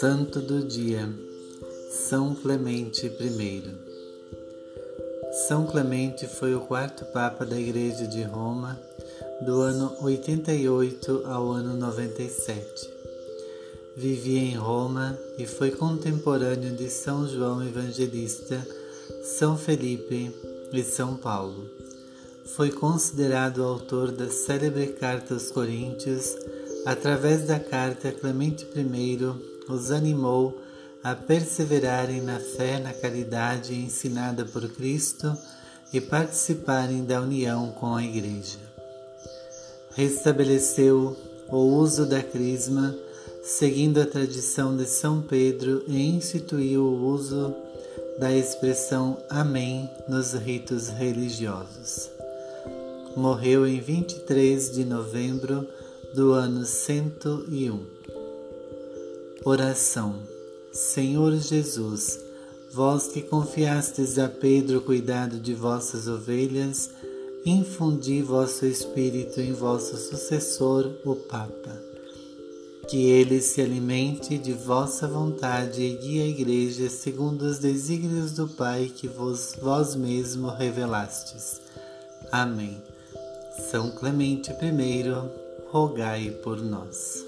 Santo do Dia, São Clemente I. São Clemente foi o quarto Papa da Igreja de Roma, do ano 88 ao ano 97. Vivia em Roma e foi contemporâneo de São João Evangelista, São Felipe e São Paulo. Foi considerado autor da célebre Carta aos Coríntios, através da carta Clemente I os animou a perseverarem na fé, na caridade ensinada por Cristo e participarem da união com a Igreja. Restabeleceu o uso da crisma, seguindo a tradição de São Pedro, e instituiu o uso da expressão Amém nos ritos religiosos. Morreu em 23 de novembro do ano 101. Oração. Senhor Jesus, vós que confiastes a Pedro o cuidado de vossas ovelhas, infundi vosso Espírito em vosso sucessor, o Papa. Que ele se alimente de vossa vontade e guie a Igreja segundo os desígnios do Pai que vos, vós mesmo revelastes. Amém. São Clemente I, rogai por nós.